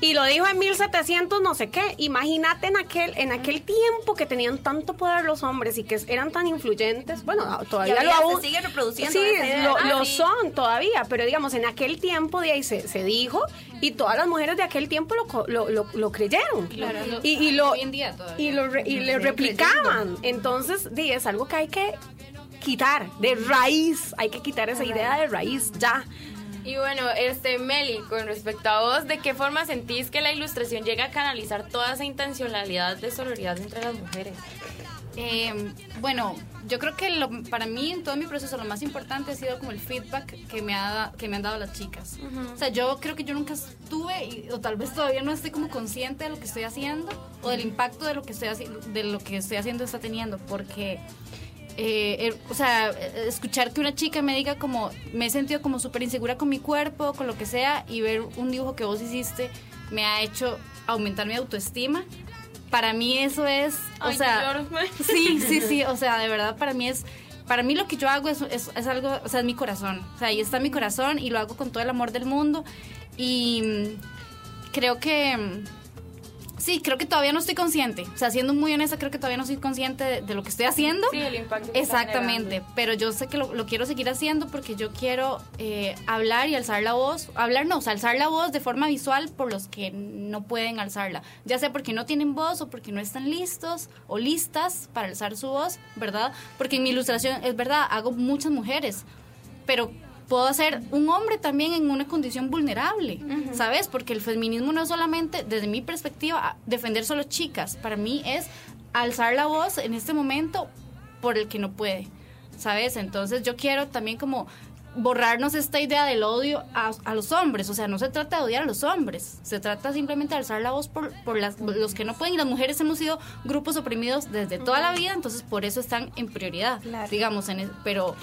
S5: Y lo dijo en 1700 no sé qué. Imagínate en aquel, en aquel tiempo que tenían tanto poder los hombres y que eran tan influyentes. Bueno, todavía
S3: Y
S5: lo
S3: ahorita se
S5: aún-
S3: sigue reproduciendo
S5: Sí, lo,
S3: Ah,
S5: lo
S3: sí.
S5: son todavía, pero digamos, en aquel tiempo de ahí se, se dijo y todas las mujeres de aquel tiempo lo, lo, lo- lo creyeron.
S7: Claro, lo-
S5: y, y lo,
S7: hoy en día todavía.
S5: y lo, re- y le replicaban. Entonces, di, es algo que hay que quitar de raíz. Hay que quitar esa idea de raíz ya.
S2: Y bueno, este Meli, con respecto a vos, ¿de qué forma sentís que la ilustración llega a canalizar toda esa intencionalidad de sororidad entre las mujeres?
S7: Eh, bueno, yo creo que lo- para mí en todo mi proceso lo más importante ha sido como el feedback que me, ha, que me han dado las chicas. O sea, yo creo que yo nunca estuve, y- o tal vez todavía no estoy como consciente de lo que estoy haciendo o del impacto de lo que estoy, de lo que estoy haciendo está teniendo, porque... eh, eh, o sea, escuchar que una chica me diga como, me he sentido como súper insegura con mi cuerpo, con lo que sea, y ver un dibujo que vos hiciste me ha hecho aumentar mi autoestima. Para mí eso es, o
S2: Ay,
S7: sea, sí, sí, sí, o sea, de verdad para mí es, para mí lo que yo hago es, es, es algo, o sea, es mi corazón, o sea, ahí está mi corazón y lo hago con todo el amor del mundo. Y mm, creo que, mm, sí, creo que todavía no estoy consciente, o sea, siendo muy honesta, creo que todavía no soy consciente de, de lo que estoy haciendo.
S2: Sí, el impacto que
S7: Exactamente, pero yo sé que lo, lo quiero seguir haciendo porque yo quiero eh, hablar y alzar la voz, hablar no, o sea, alzar la voz de forma visual por los que no pueden alzarla, ya sea porque no tienen voz o porque no están listos o listas para alzar su voz, ¿verdad? Porque en mi ilustración, es verdad, hago muchas mujeres, pero puedo hacer un hombre también en una condición vulnerable, ¿sabes? Porque el feminismo no es solamente, desde mi perspectiva, defender solo chicas. Para mí es alzar la voz en este momento por el que no puede, ¿sabes? Entonces yo quiero también como borrarnos esta idea del odio a, a los hombres. O sea, no se trata de odiar a los hombres, se trata simplemente de alzar la voz por, por las, los que no pueden. Y las mujeres hemos sido grupos oprimidos desde toda la vida, entonces por eso están en prioridad, digamos, en pero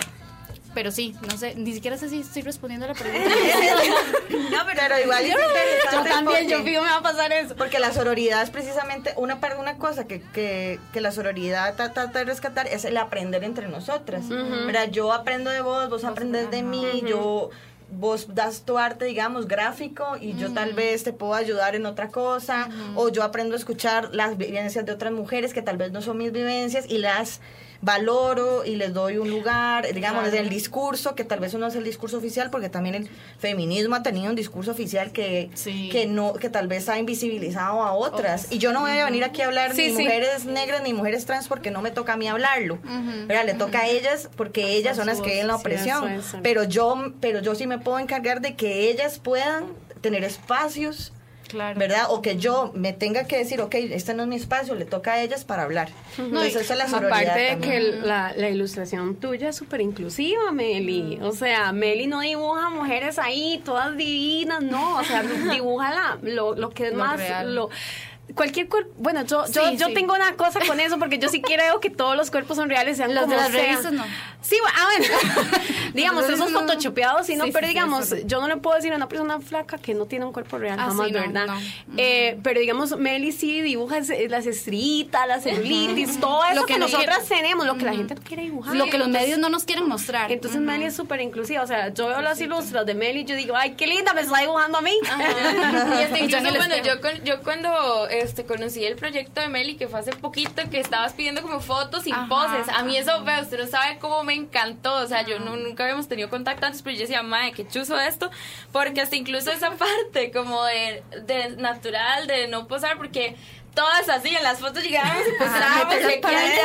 S7: pero sí, no sé, ni siquiera sé si estoy respondiendo a la pregunta.
S6: no, pero, igual es interesante
S7: Yo también, yo fijo me va a pasar eso.
S6: Porque la sororidad es precisamente una, par- una cosa que, que, que la sororidad ta- trata de rescatar, es el aprender entre nosotras. ¿verdad? Yo aprendo de vos, vos aprendes de mí, yo vos das tu arte, digamos, gráfico y yo tal vez te puedo ayudar en otra cosa, o yo aprendo a escuchar las vivencias de otras mujeres que tal vez no son mis vivencias y las valoro y les doy un lugar, digamos, desde el discurso, que tal vez no es el discurso oficial, porque también el feminismo ha tenido un discurso oficial que,
S7: Sí.
S6: que no, que tal vez ha invisibilizado a otras. Y yo no voy a venir aquí a hablar
S5: Sí,
S6: ni
S5: sí.
S6: mujeres negras ni mujeres trans porque no me toca a mí hablarlo. ¿verdad? Le toca a ellas porque ellas son las que viven la opresión.
S5: es.
S6: Pero yo, pero yo sí me puedo encargar de que ellas puedan tener espacios.
S7: Claro.
S6: ¿Verdad? O que yo me tenga que decir, ok, este no es mi espacio, le toca a ellas para hablar. Entonces, esa es la sororidad
S5: Aparte de
S6: también.
S5: que la, la ilustración tuya es súper inclusiva, Meli. O sea, Meli no dibuja mujeres ahí todas divinas, no. O sea, dibuja la, lo, lo que es
S7: Lo
S5: más...
S7: real.
S5: Lo, Cualquier cuerpo, bueno, yo, yo,
S7: Sí,
S5: yo
S7: sí.
S5: tengo una cosa con eso porque yo sí creo que todos los cuerpos son reales, sean
S7: Los de
S5: como
S7: las
S5: sean.
S7: revistas, no.
S5: Sí, bueno, ah, bueno. digamos,
S7: de
S5: esos
S7: no.
S5: photoshopeados, sí, no, pero digamos, yo no le puedo decir a una persona flaca que no tiene un cuerpo real,
S7: Ah,
S5: jamás,
S7: sí, no,
S5: ¿verdad?
S7: no.
S5: Eh, pero digamos, Meli sí dibuja las estritas, las celulitis, todo eso
S7: Lo
S5: que,
S7: que no
S5: nosotras
S7: quiere-
S5: tenemos, lo que la gente no quiere dibujar.
S7: Lo que los medios no nos quieren mostrar.
S5: Entonces Meli es súper inclusiva, o sea, yo veo las ilustras de Meli y yo digo, ay, qué linda, me está dibujando a mí.
S2: Y hasta incluso
S7: espejo.
S2: yo, yo cuando este, conocí el proyecto de Meli, que fue hace poquito, que estabas pidiendo como fotos sin
S7: Ajá,
S2: poses, a mí eso, vea, usted no sabe cómo me encantó, o sea, yo no- nunca habíamos tenido contacto antes, pero yo decía, madre, qué chuzo esto, porque hasta incluso esa parte como de, de natural, de no posar, porque todas así en las fotos llegábamos y posábamos aquí allá.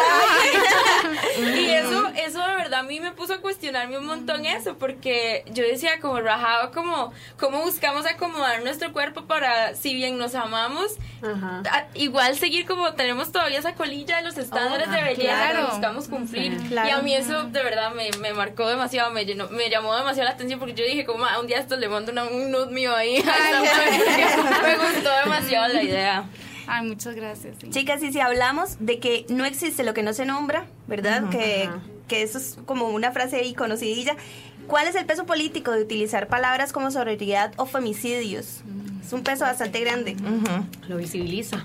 S2: y eso, eso de verdad a mí me puso a cuestionarme un montón eso, porque yo decía como rajado, como, cómo buscamos acomodar nuestro cuerpo para, si bien nos amamos,
S5: Ajá.
S2: a- igual seguir como tenemos todavía esa colilla de los estándares
S6: Oh,
S2: de belleza
S7: claro.
S2: que buscamos cumplir.
S3: Claro.
S2: Y a mí eso de verdad me, me marcó demasiado, me, llenó, me llamó demasiado la atención porque yo dije como "Ah, un día esto le mando una, un nude mío ahí. a esta mujer". me gustó demasiado la idea.
S7: Ay, muchas gracias. sí.
S3: Chicas, y si hablamos de que no existe lo que no se nombra, ¿verdad? que, que eso es como una frase ahí conocidilla. ¿Cuál es el peso político de utilizar palabras como sororidad o femicidios? Es un peso bastante grande.
S5: Lo visibiliza.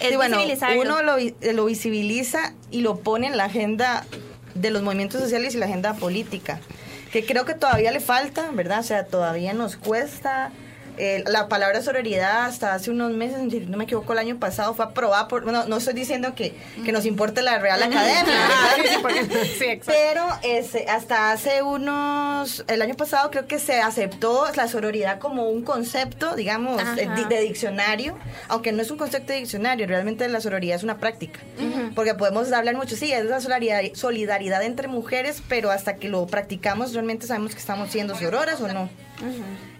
S3: Es
S6: Sí, bueno, uno lo, lo visibiliza y lo pone en la agenda de los movimientos sociales y la agenda política, que creo que todavía le falta, ¿verdad? O sea, todavía nos cuesta. Eh, la palabra sororidad hasta hace unos meses, si no me equivoco, el año pasado fue aprobada por... Bueno, no estoy diciendo que, que nos importe la Real Academia. Pero este, hasta hace unos, el año pasado creo que se aceptó la sororidad como un concepto, digamos, di- de, diccionario, aunque no es un concepto de diccionario, realmente la sororidad es una práctica. Porque podemos hablar mucho, sí, es la solidaridad, solidaridad entre mujeres, pero hasta que lo practicamos realmente sabemos que estamos siendo sororas o no.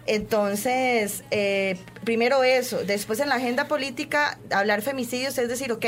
S6: Entonces, eh, primero eso, después en la agenda política, hablar femicidios es decir, ok,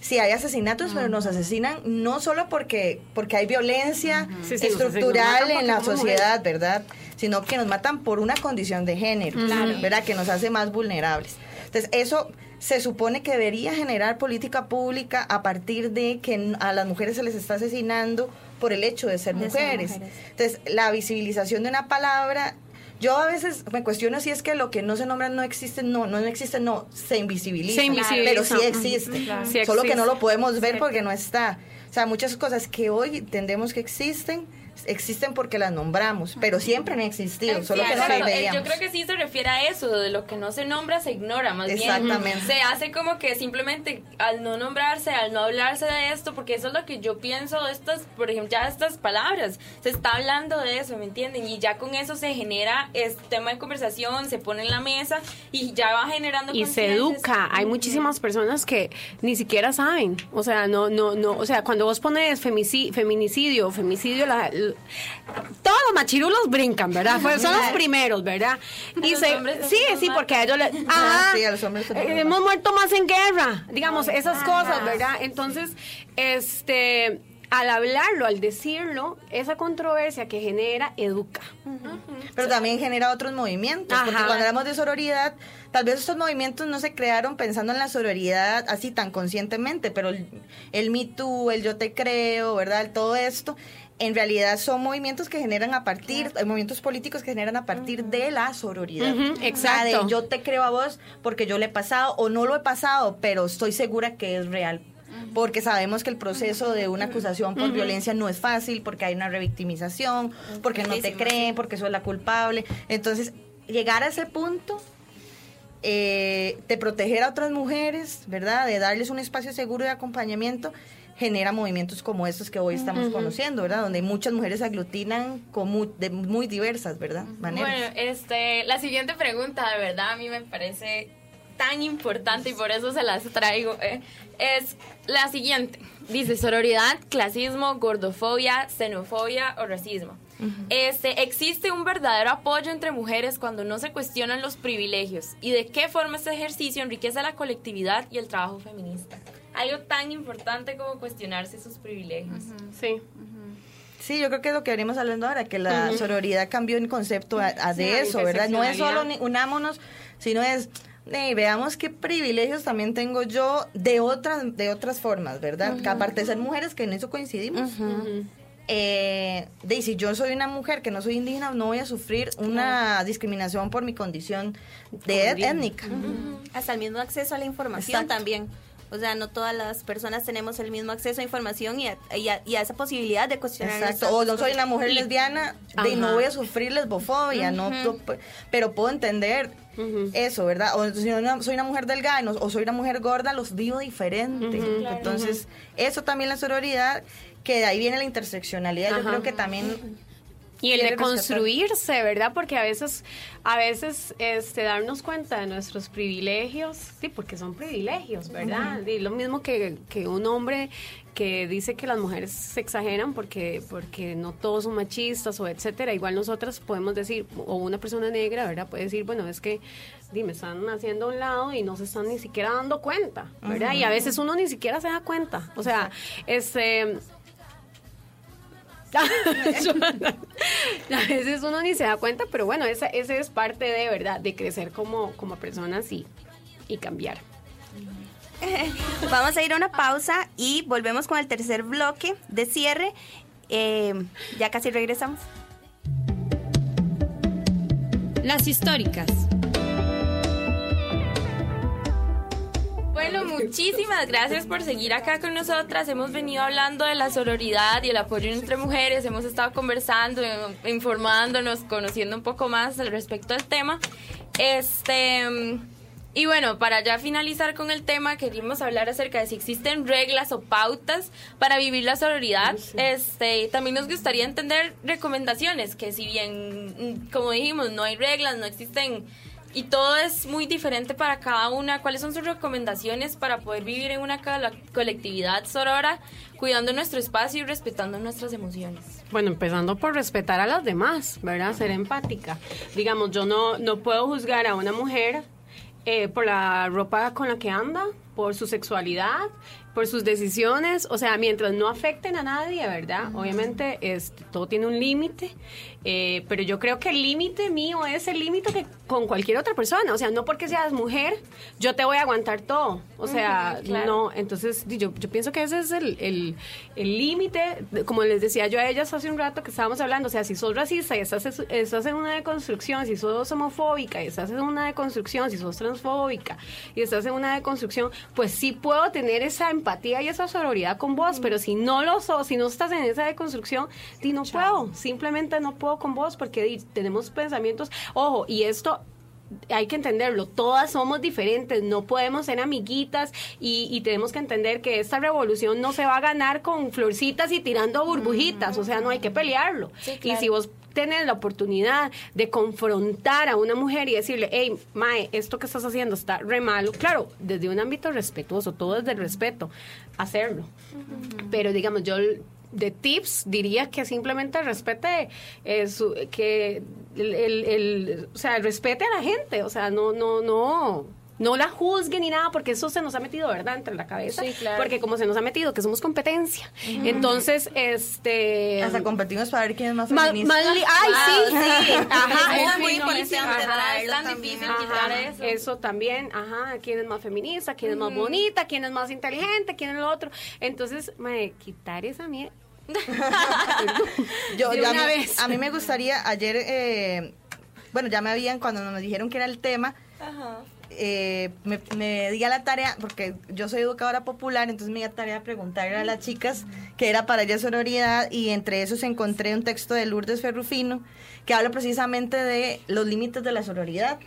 S6: si hay asesinatos, pero nos asesinan no solo porque, porque hay violencia
S5: Sí, sí,
S6: estructural en la sociedad, ¿verdad? Sino que nos matan por una condición de género, ¿verdad? Que nos hace más vulnerables. Entonces, eso se supone que debería generar política pública a partir de que a las mujeres se les está asesinando por el hecho de ser
S3: De ser
S6: mujeres.
S3: mujeres.
S6: Entonces, la visibilización de una palabra, yo a veces me cuestiono si es que lo que no se nombra no existe, no, no, existe, no, se invisibiliza.
S5: Se invisibiliza.
S6: Pero sí existe.
S5: Claro. Sí
S6: Solo que no
S5: existe.
S6: lo podemos ver porque no está. O sea, muchas cosas que hoy entendemos que existen, existen porque las nombramos, pero siempre han existido, solo
S2: Sí,
S6: que no
S2: exacto.
S6: las
S2: Eh,
S6: veíamos.
S2: Yo creo que sí se refiere a eso, de lo que no se nombra se ignora, más
S6: Exactamente.
S2: bien. Se hace como que simplemente al no nombrarse, al no hablarse de esto, porque eso es lo que yo pienso de estas, por ejemplo, ya estas palabras, se está hablando de eso, ¿me entienden? Y ya con eso se genera este tema de conversación, se pone en la mesa y ya va generando
S5: y se educa. Hay muchísimas personas que ni siquiera saben. O sea, no, no, no. O sea, cuando vos pones femici- feminicidio, femicidio, la- todos los machirulos brincan, ¿verdad? Fue- son los primeros, ¿verdad? Y
S2: Los
S5: se, sí, sí, porque a ellos le, ajá,
S6: Sí, a los hombres
S5: eh, hemos muerto más en guerra, digamos, esas cosas, ¿verdad? Entonces, este al hablarlo, al decirlo, esa controversia que genera, educa.
S6: Pero también genera otros movimientos, porque cuando hablamos de sororidad, tal vez estos movimientos no se crearon pensando en la sororidad así tan conscientemente, pero el, el Me Too, el Yo Te Creo, ¿verdad? Todo esto, en realidad son movimientos que generan a partir, eh, movimientos políticos que generan a partir de la sororidad.
S5: Exacto.
S6: de yo te creo a vos porque yo le he pasado o no lo he pasado, pero estoy segura que es real. Porque sabemos que el proceso de una acusación por violencia no es fácil, porque hay una revictimización, porque no te creen, porque sos la culpable. Entonces, llegar a ese punto eh, de proteger a otras mujeres, ¿verdad? De darles un espacio seguro de acompañamiento, genera movimientos como estos que hoy estamos conociendo, ¿verdad? Donde muchas mujeres se aglutinan con mu- de muy diversas, ¿verdad? Maneras.
S2: Bueno, este, la siguiente pregunta, de verdad, a mí me parece tan importante y por eso se las traigo. eh, es la siguiente. Dice sororidad, clasismo, gordofobia, xenofobia o racismo. Este, existe un verdadero apoyo entre mujeres cuando no se cuestionan los privilegios y de qué forma este ejercicio enriquece la colectividad y el trabajo feminista. Algo tan importante como cuestionarse sus privilegios.
S5: Sí.
S6: Sí, yo creo que es lo que venimos hablando ahora, que la sororidad cambió en concepto a, a de
S5: Sí,
S6: eso, ¿verdad? No es solo unámonos, sino es "Ey, veamos qué privilegios también tengo yo de otras de otras formas, ¿verdad? Que aparte de ser mujeres, que en eso coincidimos. Eh, de si yo soy una mujer que no soy indígena, no voy a sufrir una discriminación por mi condición de étnica.
S3: Hasta el mismo acceso a la información
S6: Exacto.
S3: también. O sea, no todas las personas tenemos el mismo acceso a información y a, y a- y a esa posibilidad de cuestionar.
S6: Exacto. O no soy una mujer lesbiana, de no voy a sufrir lesbofobia, no, to- pero puedo entender eso, ¿verdad? O si no, soy una mujer delgada y no- o soy una mujer gorda, los vivo diferente. Entonces, eso también la sororidad, que de ahí viene la interseccionalidad, yo creo que también
S5: Y el de construirse, ¿verdad? Porque a veces, a veces, este, darnos cuenta de nuestros privilegios, sí, porque son privilegios, ¿verdad? Y lo mismo que, que un hombre que dice que las mujeres se exageran porque, porque no todos son machistas o etcétera. Igual nosotras podemos decir, o una persona negra, ¿verdad? Puede decir, bueno, es que dime, están haciendo a un lado y no se están ni siquiera dando cuenta, ¿verdad? Y a veces uno ni siquiera se da cuenta. O sea, este a veces uno ni se da cuenta, pero bueno, esa, ese es parte de verdad, de crecer como, como personas y, y cambiar.
S3: Vamos a ir a una pausa y volvemos con el tercer bloque de cierre. Eh, ya casi regresamos.
S1: Las históricas.
S2: Bueno, muchísimas gracias por seguir acá con nosotras. Hemos venido hablando de la sororidad y el apoyo entre mujeres. Hemos estado conversando, eh, informándonos, conociendo un poco más al respecto del tema. Este. Y bueno, para ya finalizar con el tema, queríamos hablar acerca de si existen reglas o pautas para vivir la sororidad. Este, también nos gustaría entender recomendaciones, que si bien, mm, como dijimos, no hay reglas, no existen y todo es muy diferente para cada una. ¿Cuáles son sus recomendaciones para poder vivir en una colectividad sorora, cuidando nuestro espacio y respetando nuestras emociones?
S5: Bueno, empezando por respetar a las demás, ¿verdad? Ser empática. Digamos, yo no, no puedo juzgar a una mujer eh, por la ropa con la que anda, por su sexualidad, por sus decisiones, o sea, mientras no afecten a nadie, ¿verdad? Obviamente este, todo tiene un límite, eh, pero yo creo que el límite mío es el límite que con cualquier otra persona, o sea, no porque seas mujer, yo te voy a aguantar todo, o sea, no, entonces yo, yo pienso que ese es el el- el límite, de- como les decía yo a ellas hace un rato que estábamos hablando, o sea, si sos racista y estás, estás en una deconstrucción, si sos homofóbica y estás en una deconstrucción, si sos transfóbica y estás en una deconstrucción, pues sí puedo tener esa empatía y esa sororidad con vos, pero si no lo sos, si no estás en esa deconstrucción, di no puedo, simplemente no puedo con vos porque di, tenemos pensamientos, ojo, y esto hay que entenderlo, todas somos diferentes, no podemos ser amiguitas y, y tenemos que entender que esta revolución no se va a ganar con florcitas y tirando burbujitas, o sea, no hay que pelearlo. Y si vos tenés la oportunidad de confrontar a una mujer y decirle, hey, Mae, esto que estás haciendo está re malo, claro, desde un ámbito respetuoso, todo desde el respeto, hacerlo. Pero digamos, yo de tips diría que simplemente respete eh, su- que el, el- el- o sea respete a la gente o sea no no no no la juzgue ni nada, porque eso se nos ha metido, ¿verdad?, entre la cabeza.
S2: Sí, claro.
S5: Porque como se nos ha metido que somos competencia. Entonces, este...
S6: Hasta competimos para ver quién es más
S5: Ma-
S6: feminista.
S5: ay, sí, sí. Ajá,
S3: Es
S5: eso
S3: muy
S5: ajá.
S3: traerlo
S2: es tan
S3: también.
S2: difícil quitar
S5: Ajá,
S2: eso.
S5: eso también, ajá, quién es más feminista, quién es más bonita, quién es más inteligente, quién es lo otro. Entonces, mae, quitar esa mierda.
S6: Yo, yo a, mí,
S5: vez.
S6: a mí me gustaría, ayer, eh, bueno, ya me habían, cuando nos dijeron que era el tema, eh, me, me di a la tarea, porque yo soy educadora popular, entonces me di a la tarea de preguntarle a las chicas que era para ella sororidad, y entre esos encontré un texto de Lourdes Ferrufino, que habla precisamente de los límites de la sororidad,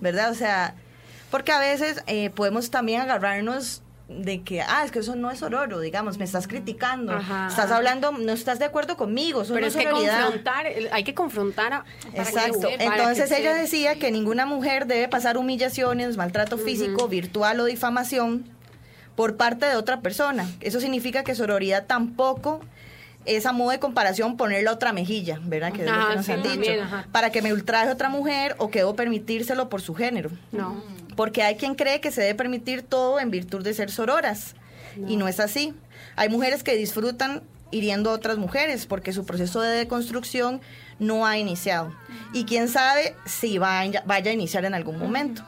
S6: ¿verdad? O sea, porque a veces eh, podemos también agarrarnos de que, ah, es que eso no es sororo, digamos, me estás criticando,
S5: Ajá,
S6: estás
S5: ajá.
S6: hablando, no estás de acuerdo conmigo, eso
S5: Pero
S6: no
S5: es que confrontar, hay que confrontar a...
S6: Exacto.
S5: que-
S6: Entonces
S5: que
S6: ella decía que ninguna mujer debe pasar humillaciones, maltrato físico, virtual o difamación por parte de otra persona. Eso significa que sororidad tampoco es a modo de comparación ponerle otra mejilla, ¿verdad? Que es lo que nos
S5: sí,
S6: han dicho.
S5: también.
S6: Para que me ultraje otra mujer o que debo permitírselo por su género.
S5: No.
S6: Porque hay quien cree que se debe permitir todo en virtud de ser sororas. Y no es así. Hay mujeres que disfrutan hiriendo a otras mujeres porque su proceso de deconstrucción no ha iniciado. Y quién sabe si vaya, vaya a iniciar en algún momento.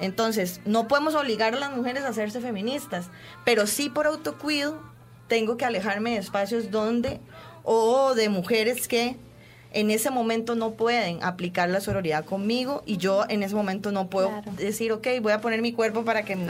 S6: Entonces, no podemos obligar a las mujeres a hacerse feministas, pero sí por autocuido tengo que alejarme de espacios donde o de mujeres que en ese momento no pueden aplicar la sororidad conmigo y yo en ese momento no puedo decir, ok, voy a poner mi cuerpo para que me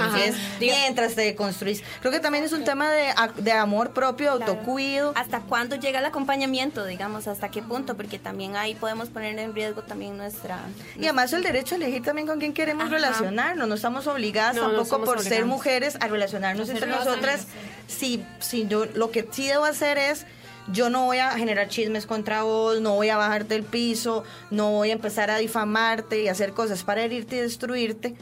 S6: mientras te construís. Creo que también es un tema de, a- de amor propio, autocuido.
S3: ¿Hasta cuándo llega el acompañamiento, digamos? ¿Hasta qué punto? Porque también ahí podemos poner en riesgo también nuestra...
S6: Y además el derecho a elegir también con quién queremos
S3: Ajá.
S6: relacionarnos. No estamos obligadas
S5: No,
S6: tampoco por ser mujeres a relacionarnos entre nosotras. Si, si yo lo que sí debo hacer es yo no voy a generar chismes contra vos, no voy a bajarte del piso, no voy a empezar a difamarte y hacer cosas para herirte y destruirte.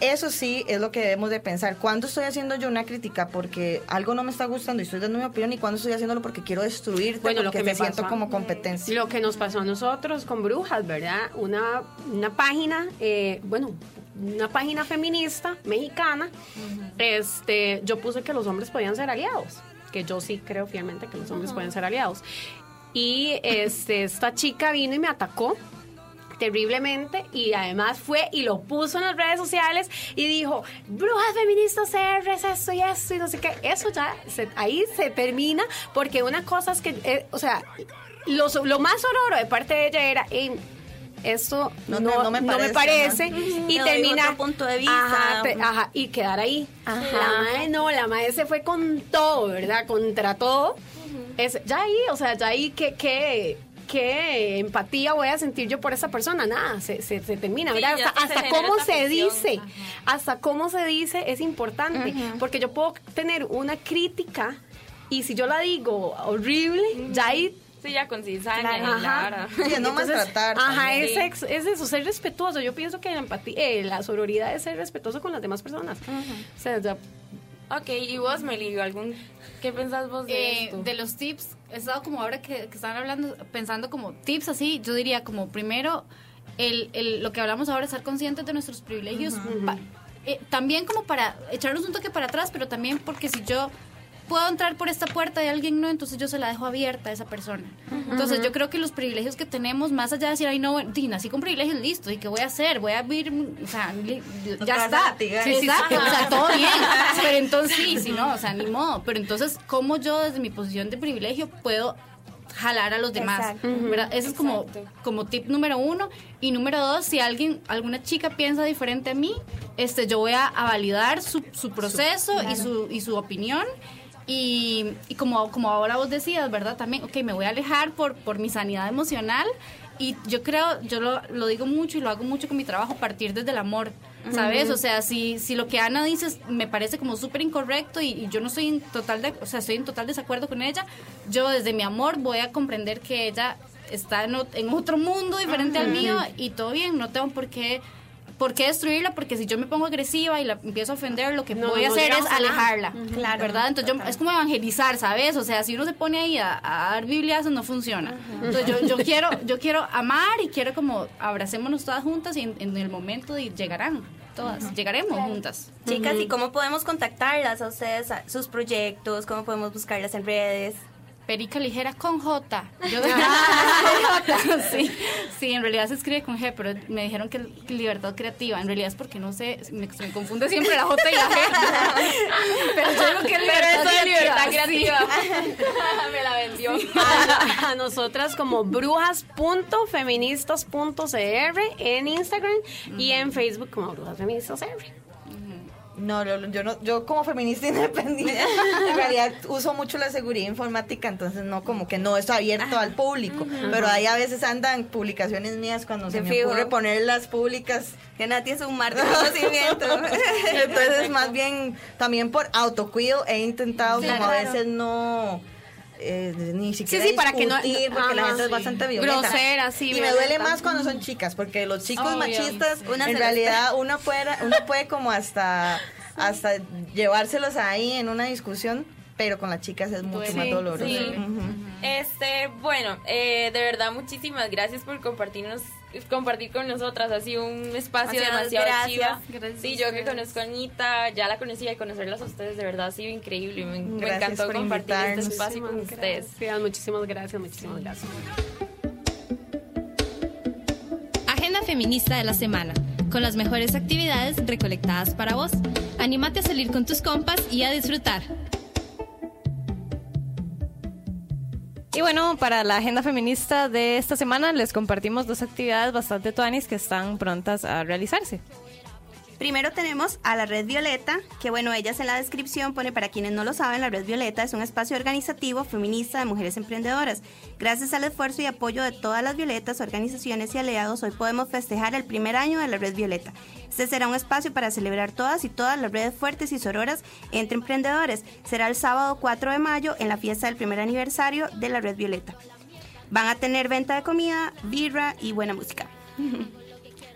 S6: Eso sí es lo que debemos de pensar. ¿Cuándo estoy haciendo yo una crítica porque algo no me está gustando y estoy dando mi opinión? ¿Y cuándo estoy haciéndolo porque quiero destruirte?
S5: Bueno, lo
S6: porque
S5: que
S6: te
S5: me
S6: siento
S5: pasó
S6: como competencia.
S5: Lo que nos pasó a nosotros con Brujas, ¿verdad? Una, una página, eh, bueno, una página feminista mexicana, este, yo puse que los hombres podían ser aliados, que yo sí creo fielmente que los hombres pueden ser aliados. Y este, esta chica vino y me atacó terriblemente y además fue y lo puso en las redes sociales y dijo, brujas feministas CRs, esto y esto y no sé qué. Eso ya, ahí se termina porque una cosa es que, eh, o sea, lo, lo más sororo de parte de ella era... "Ey, esto
S6: No
S5: no,
S6: te- no
S5: no
S6: me
S5: me
S6: parece,
S5: parece,
S6: ajá.
S5: y terminar
S3: otro punto de vista.
S5: Ajá, te- ajá, y quedar ahí.
S3: Ajá.
S5: la madre no la madre se fue con todo verdad contra todo. Es ya ahí o sea ya ahí que que qué empatía voy a sentir yo por esa persona nada se, se, se termina
S2: Sí,
S5: ¿verdad? hasta, cómo se dice hasta cómo se dice es importante porque yo puedo tener una crítica y si yo la digo horrible ya ahí
S2: Sí, ya con cizaña
S3: Claro.
S2: y
S5: Ajá.
S6: Sí, no
S5: Entonces,
S6: maltratar
S5: Ajá, es, ex- es eso, ser respetuoso. Yo pienso que la empatía, eh, la sororidad es ser respetuoso con las demás personas. O sea, ya-
S2: Ok, y vos, Meli, ¿algún, ¿qué pensás vos de
S7: Eh,
S2: esto?
S7: de los tips, he estado como ahora que, que están hablando, pensando como tips así, yo diría como primero, el, el- lo que hablamos ahora, estar conscientes de nuestros privilegios, pa- eh, también como para echarnos un toque para atrás, pero también porque si yo puedo entrar por esta puerta y alguien no, entonces yo se la dejo abierta a esa persona. Entonces yo creo que los privilegios que tenemos, más allá de decir, ay no, nací con privilegios, listo, ¿y qué voy a hacer? Voy a vivir, o sea, ya está. Sí,
S6: Sí, sí,
S7: o sea, todo bien. Pero entonces sí, sí, no, o sea, ni modo. Pero entonces, ¿cómo yo desde mi posición de privilegio puedo jalar a los demás? ¿verdad? Ese es como, como tip número uno. Y número dos, si alguien, alguna chica piensa diferente a mí, este, yo voy a, a validar su, su proceso y, su, y su opinión. Y, y como, como ahora vos decías, ¿verdad? También, ok, me voy a alejar por, por mi sanidad emocional. Y yo creo, yo lo, lo digo mucho y lo hago mucho con mi trabajo, partir desde el amor, ¿sabes? O sea, si, si lo que Ana dice me parece como súper incorrecto y, y yo no estoy en total, de, o sea, estoy en total desacuerdo con ella, yo desde mi amor voy a comprender que ella está en otro mundo diferente al mío y todo bien, no tengo por qué por qué destruirla porque si yo me pongo agresiva y la empiezo a ofender lo que
S5: No,
S7: voy a hacer es alejarla
S3: Claro.
S7: verdad entonces yo- es como evangelizar sabes o sea si uno se pone ahí a, a dar bibliazos no funciona entonces yo, yo quiero yo quiero amar y quiero como abracémonos todas juntas y en, en el momento de llegarán todas. Llegaremos juntas.
S3: Chicas, ¿y cómo podemos contactarlas a ustedes, a sus proyectos? ¿Cómo podemos buscarlas en redes?
S7: Perica ligera con J. Yo J, sí. Sí, en realidad se escribe con G, pero me dijeron que libertad creativa. En realidad es porque no sé, me, me confunde siempre la J y la G. pero yo digo que es libertad
S2: Pero eso es libertad
S7: creativa.
S2: Me la vendió.
S5: a, a nosotras como brujas.feministas.cr en Instagram y en Facebook como Brujas Feministas CR.
S6: No, yo, yo no, yo como feminista independiente, en realidad uso mucho la seguridad informática, entonces no como que no es abierto al público, pero ahí a veces andan publicaciones mías cuando se me
S3: fijo.
S6: ocurre ponerlas públicas.
S3: Que Nati es un mar de conocimiento.
S6: Entonces más bien también por autocuido he intentado como a veces no eh, ni siquiera
S5: sí, para que no-
S6: porque la gente es bastante violenta.
S5: Grosera, sí,
S6: Y me duele más cuando son chicas, porque los chicos machistas,
S3: Una
S6: en realidad uno puede, uno puede como hasta, hasta llevárselos ahí en una discusión, pero con las chicas es mucho
S7: Sí,
S6: más doloroso.
S2: sí. Este, bueno, eh, de verdad muchísimas gracias por compartirnos compartir con nosotras, ha sido un espacio demasiado
S3: gracias.
S2: chiva.
S7: Gracias
S2: Sí, yo que conozco a Anita, ya la conocía y conocerlas a ustedes de verdad ha sido increíble. Me, encantó compartir este espacio con ustedes.
S5: Gracias, muchísimas gracias, muchísimas gracias.
S1: Agenda feminista de la semana, con las mejores actividades recolectadas para vos. Anímate a salir con tus compas y a disfrutar.
S4: Y bueno, para la agenda feminista de esta semana les compartimos dos actividades bastante tuanis que están prontas a realizarse.
S3: Primero tenemos a la Red Violeta, que bueno, ellas en la descripción pone para quienes no lo saben, la Red Violeta es un espacio organizativo feminista de mujeres emprendedoras. Gracias al esfuerzo y apoyo de todas las violetas, organizaciones y aliados, hoy podemos festejar el primer año de la Red Violeta. Este será un espacio para celebrar todas y todas las redes fuertes y sororas entre emprendedores. Será el sábado 4 de mayo en la fiesta del primer aniversario de la Red Violeta. Van a tener venta de comida, birra y buena música.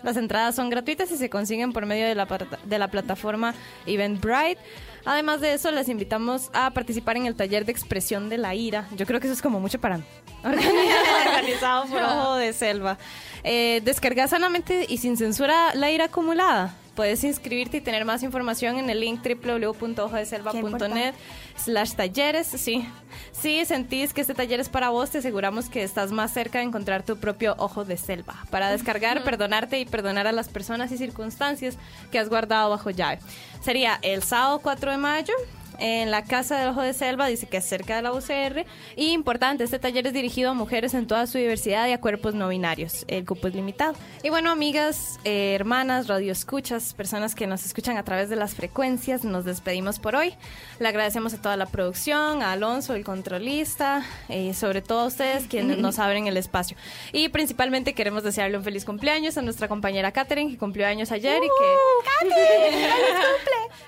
S4: Las entradas son gratuitas y se consiguen por medio de la, de la plataforma Eventbrite. Además de eso, les invitamos a participar en el taller de expresión de la ira. Yo creo que eso es como mucho para mí. Organizado por Ojo de Selva. Eh, descarga sanamente y sin censura la ira acumulada. Puedes inscribirte y tener más información en el link www.ojodeselva.net slash talleres. Sí. Si sentís que este taller es para vos, te aseguramos que estás más cerca de encontrar tu propio ojo de selva. Para descargar, perdonarte y perdonar a las personas y circunstancias que has guardado bajo llave. Sería el sábado 4 de mayo en la Casa del Ojo de Selva, dice que es cerca de la UCR. Y importante, este taller es dirigido a mujeres en toda su diversidad y a cuerpos no binarios. El cupo es limitado. Y bueno, amigas, eh, hermanas, radioescuchas, personas que nos escuchan a través de las frecuencias, nos despedimos por hoy. Le agradecemos a toda la producción, a Alonso, el controlista, y sobre todo a ustedes quienes nos abren el espacio. Y principalmente queremos desearle un feliz cumpleaños a nuestra compañera Katherine, que cumplió años ayer y que...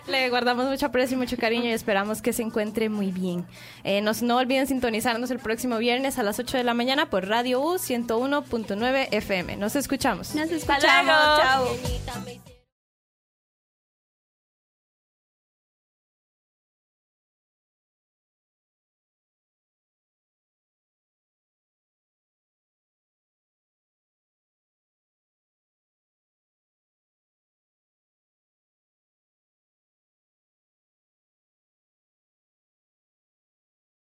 S4: Le guardamos mucho aprecio y mucho cariño y esperamos que se encuentre muy bien. Eh, nos, no olviden sintonizarnos el próximo viernes a las 8 de la mañana por Radio U 101.9 FM. Nos escuchamos.
S3: Nos escuchamos. Chao.